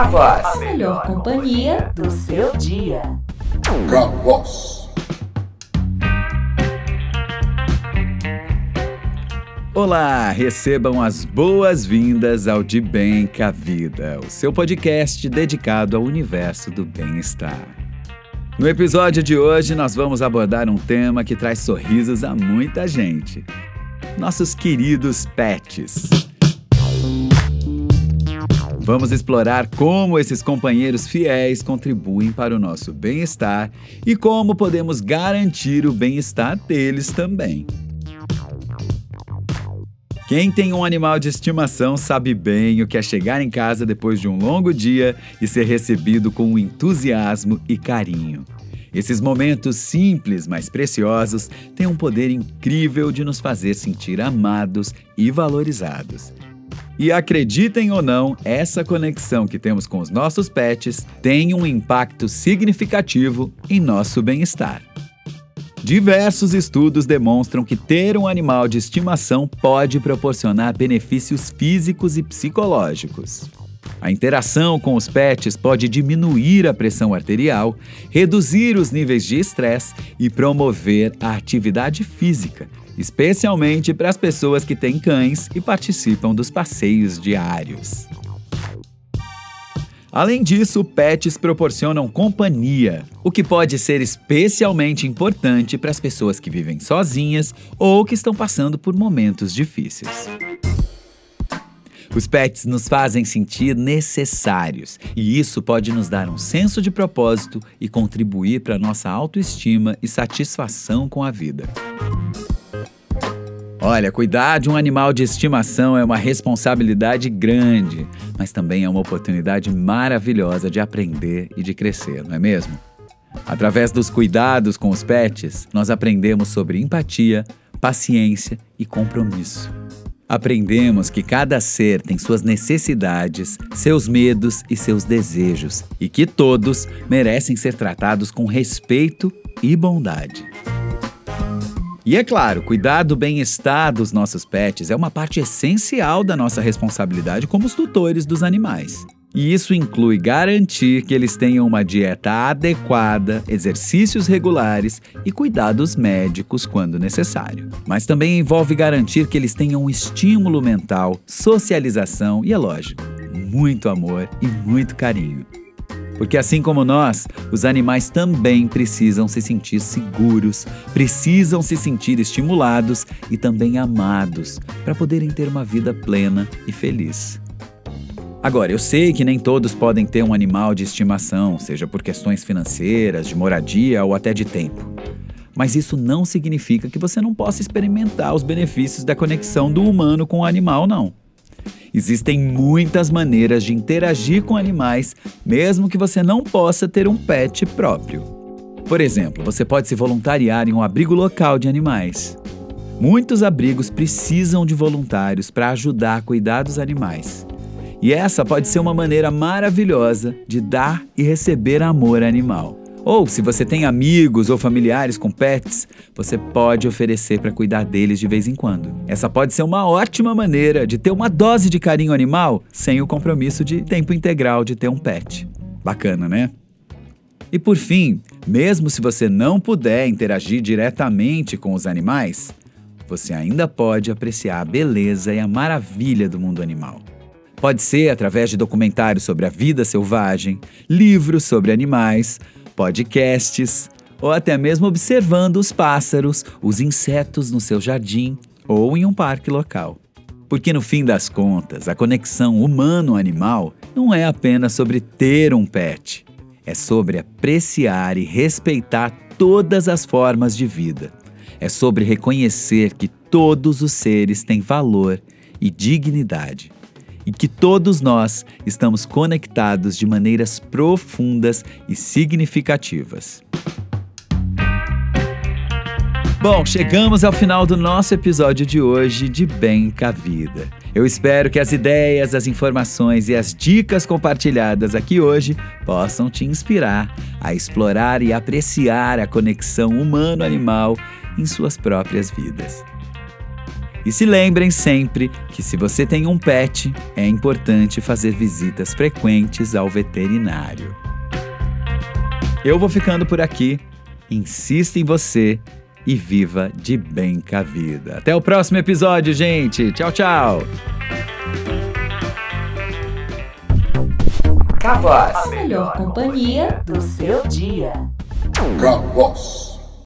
Cavoz. A melhor companhia do seu dia. Cavoz. Olá, recebam as boas-vindas ao De Bem com a Vida, o seu podcast dedicado ao universo do bem-estar. No episódio de hoje, nós vamos abordar um tema que traz sorrisos a muita gente: nossos queridos pets. Vamos explorar como esses companheiros fiéis contribuem para o nosso bem-estar e como podemos garantir o bem-estar deles também. Quem tem um animal de estimação sabe bem o que é chegar em casa depois de um longo dia e ser recebido com entusiasmo e carinho. Esses momentos simples, mas preciosos, têm um poder incrível de nos fazer sentir amados e valorizados. E acreditem ou não, essa conexão que temos com os nossos pets tem um impacto significativo em nosso bem-estar. Diversos estudos demonstram que ter um animal de estimação pode proporcionar benefícios físicos e psicológicos. A interação com os pets pode diminuir a pressão arterial, reduzir os níveis de estresse e promover a atividade física, especialmente para as pessoas que têm cães e participam dos passeios diários. Além disso, pets proporcionam companhia, o que pode ser especialmente importante para as pessoas que vivem sozinhas ou que estão passando por momentos difíceis. Os pets nos fazem sentir necessários e isso pode nos dar um senso de propósito e contribuir para nossa autoestima e satisfação com a vida. Olha, cuidar de um animal de estimação é uma responsabilidade grande, mas também é uma oportunidade maravilhosa de aprender e de crescer, não é mesmo? Através dos cuidados com os pets, nós aprendemos sobre empatia, paciência e compromisso. Aprendemos que cada ser tem suas necessidades, seus medos e seus desejos, e que todos merecem ser tratados com respeito e bondade. E é claro, cuidar do bem-estar dos nossos pets é uma parte essencial da nossa responsabilidade como os tutores dos animais. E isso inclui garantir que eles tenham uma dieta adequada, exercícios regulares e cuidados médicos quando necessário. Mas também envolve garantir que eles tenham um estímulo mental, socialização e, é lógico, muito amor e muito carinho. Porque assim como nós, os animais também precisam se sentir seguros, precisam se sentir estimulados e também amados para poderem ter uma vida plena e feliz. Agora, eu sei que nem todos podem ter um animal de estimação, seja por questões financeiras, de moradia ou até de tempo. Mas isso não significa que você não possa experimentar os benefícios da conexão do humano com o animal, não. Existem muitas maneiras de interagir com animais, mesmo que você não possa ter um pet próprio. Por exemplo, você pode se voluntariar em um abrigo local de animais. Muitos abrigos precisam de voluntários para ajudar a cuidar dos animais. E essa pode ser uma maneira maravilhosa de dar e receber amor animal. Ou, se você tem amigos ou familiares com pets, você pode oferecer para cuidar deles de vez em quando. Essa pode ser uma ótima maneira de ter uma dose de carinho animal sem o compromisso de tempo integral de ter um pet. Bacana, né? E por fim, mesmo se você não puder interagir diretamente com os animais, você ainda pode apreciar a beleza e a maravilha do mundo animal. Pode ser através de documentários sobre a vida selvagem, livros sobre animais podcasts ou até mesmo observando os pássaros, os insetos no seu jardim ou em um parque local. Porque no fim das contas, a conexão humano-animal não é apenas sobre ter um pet, é sobre apreciar e respeitar todas as formas de vida. É sobre reconhecer que todos os seres têm valor e dignidade e que todos nós estamos conectados de maneiras profundas e significativas. Bom, chegamos ao final do nosso episódio de hoje de Bem com a Vida. Eu espero que as ideias, as informações e as dicas compartilhadas aqui hoje possam te inspirar a explorar e apreciar a conexão humano-animal em suas próprias vidas. E se lembrem sempre que se você tem um pet, é importante fazer visitas frequentes ao veterinário. Eu vou ficando por aqui. Insista em você e viva de bem com a vida. Até o próximo episódio, gente. Tchau, tchau. A melhor companhia do seu dia. Cavoz.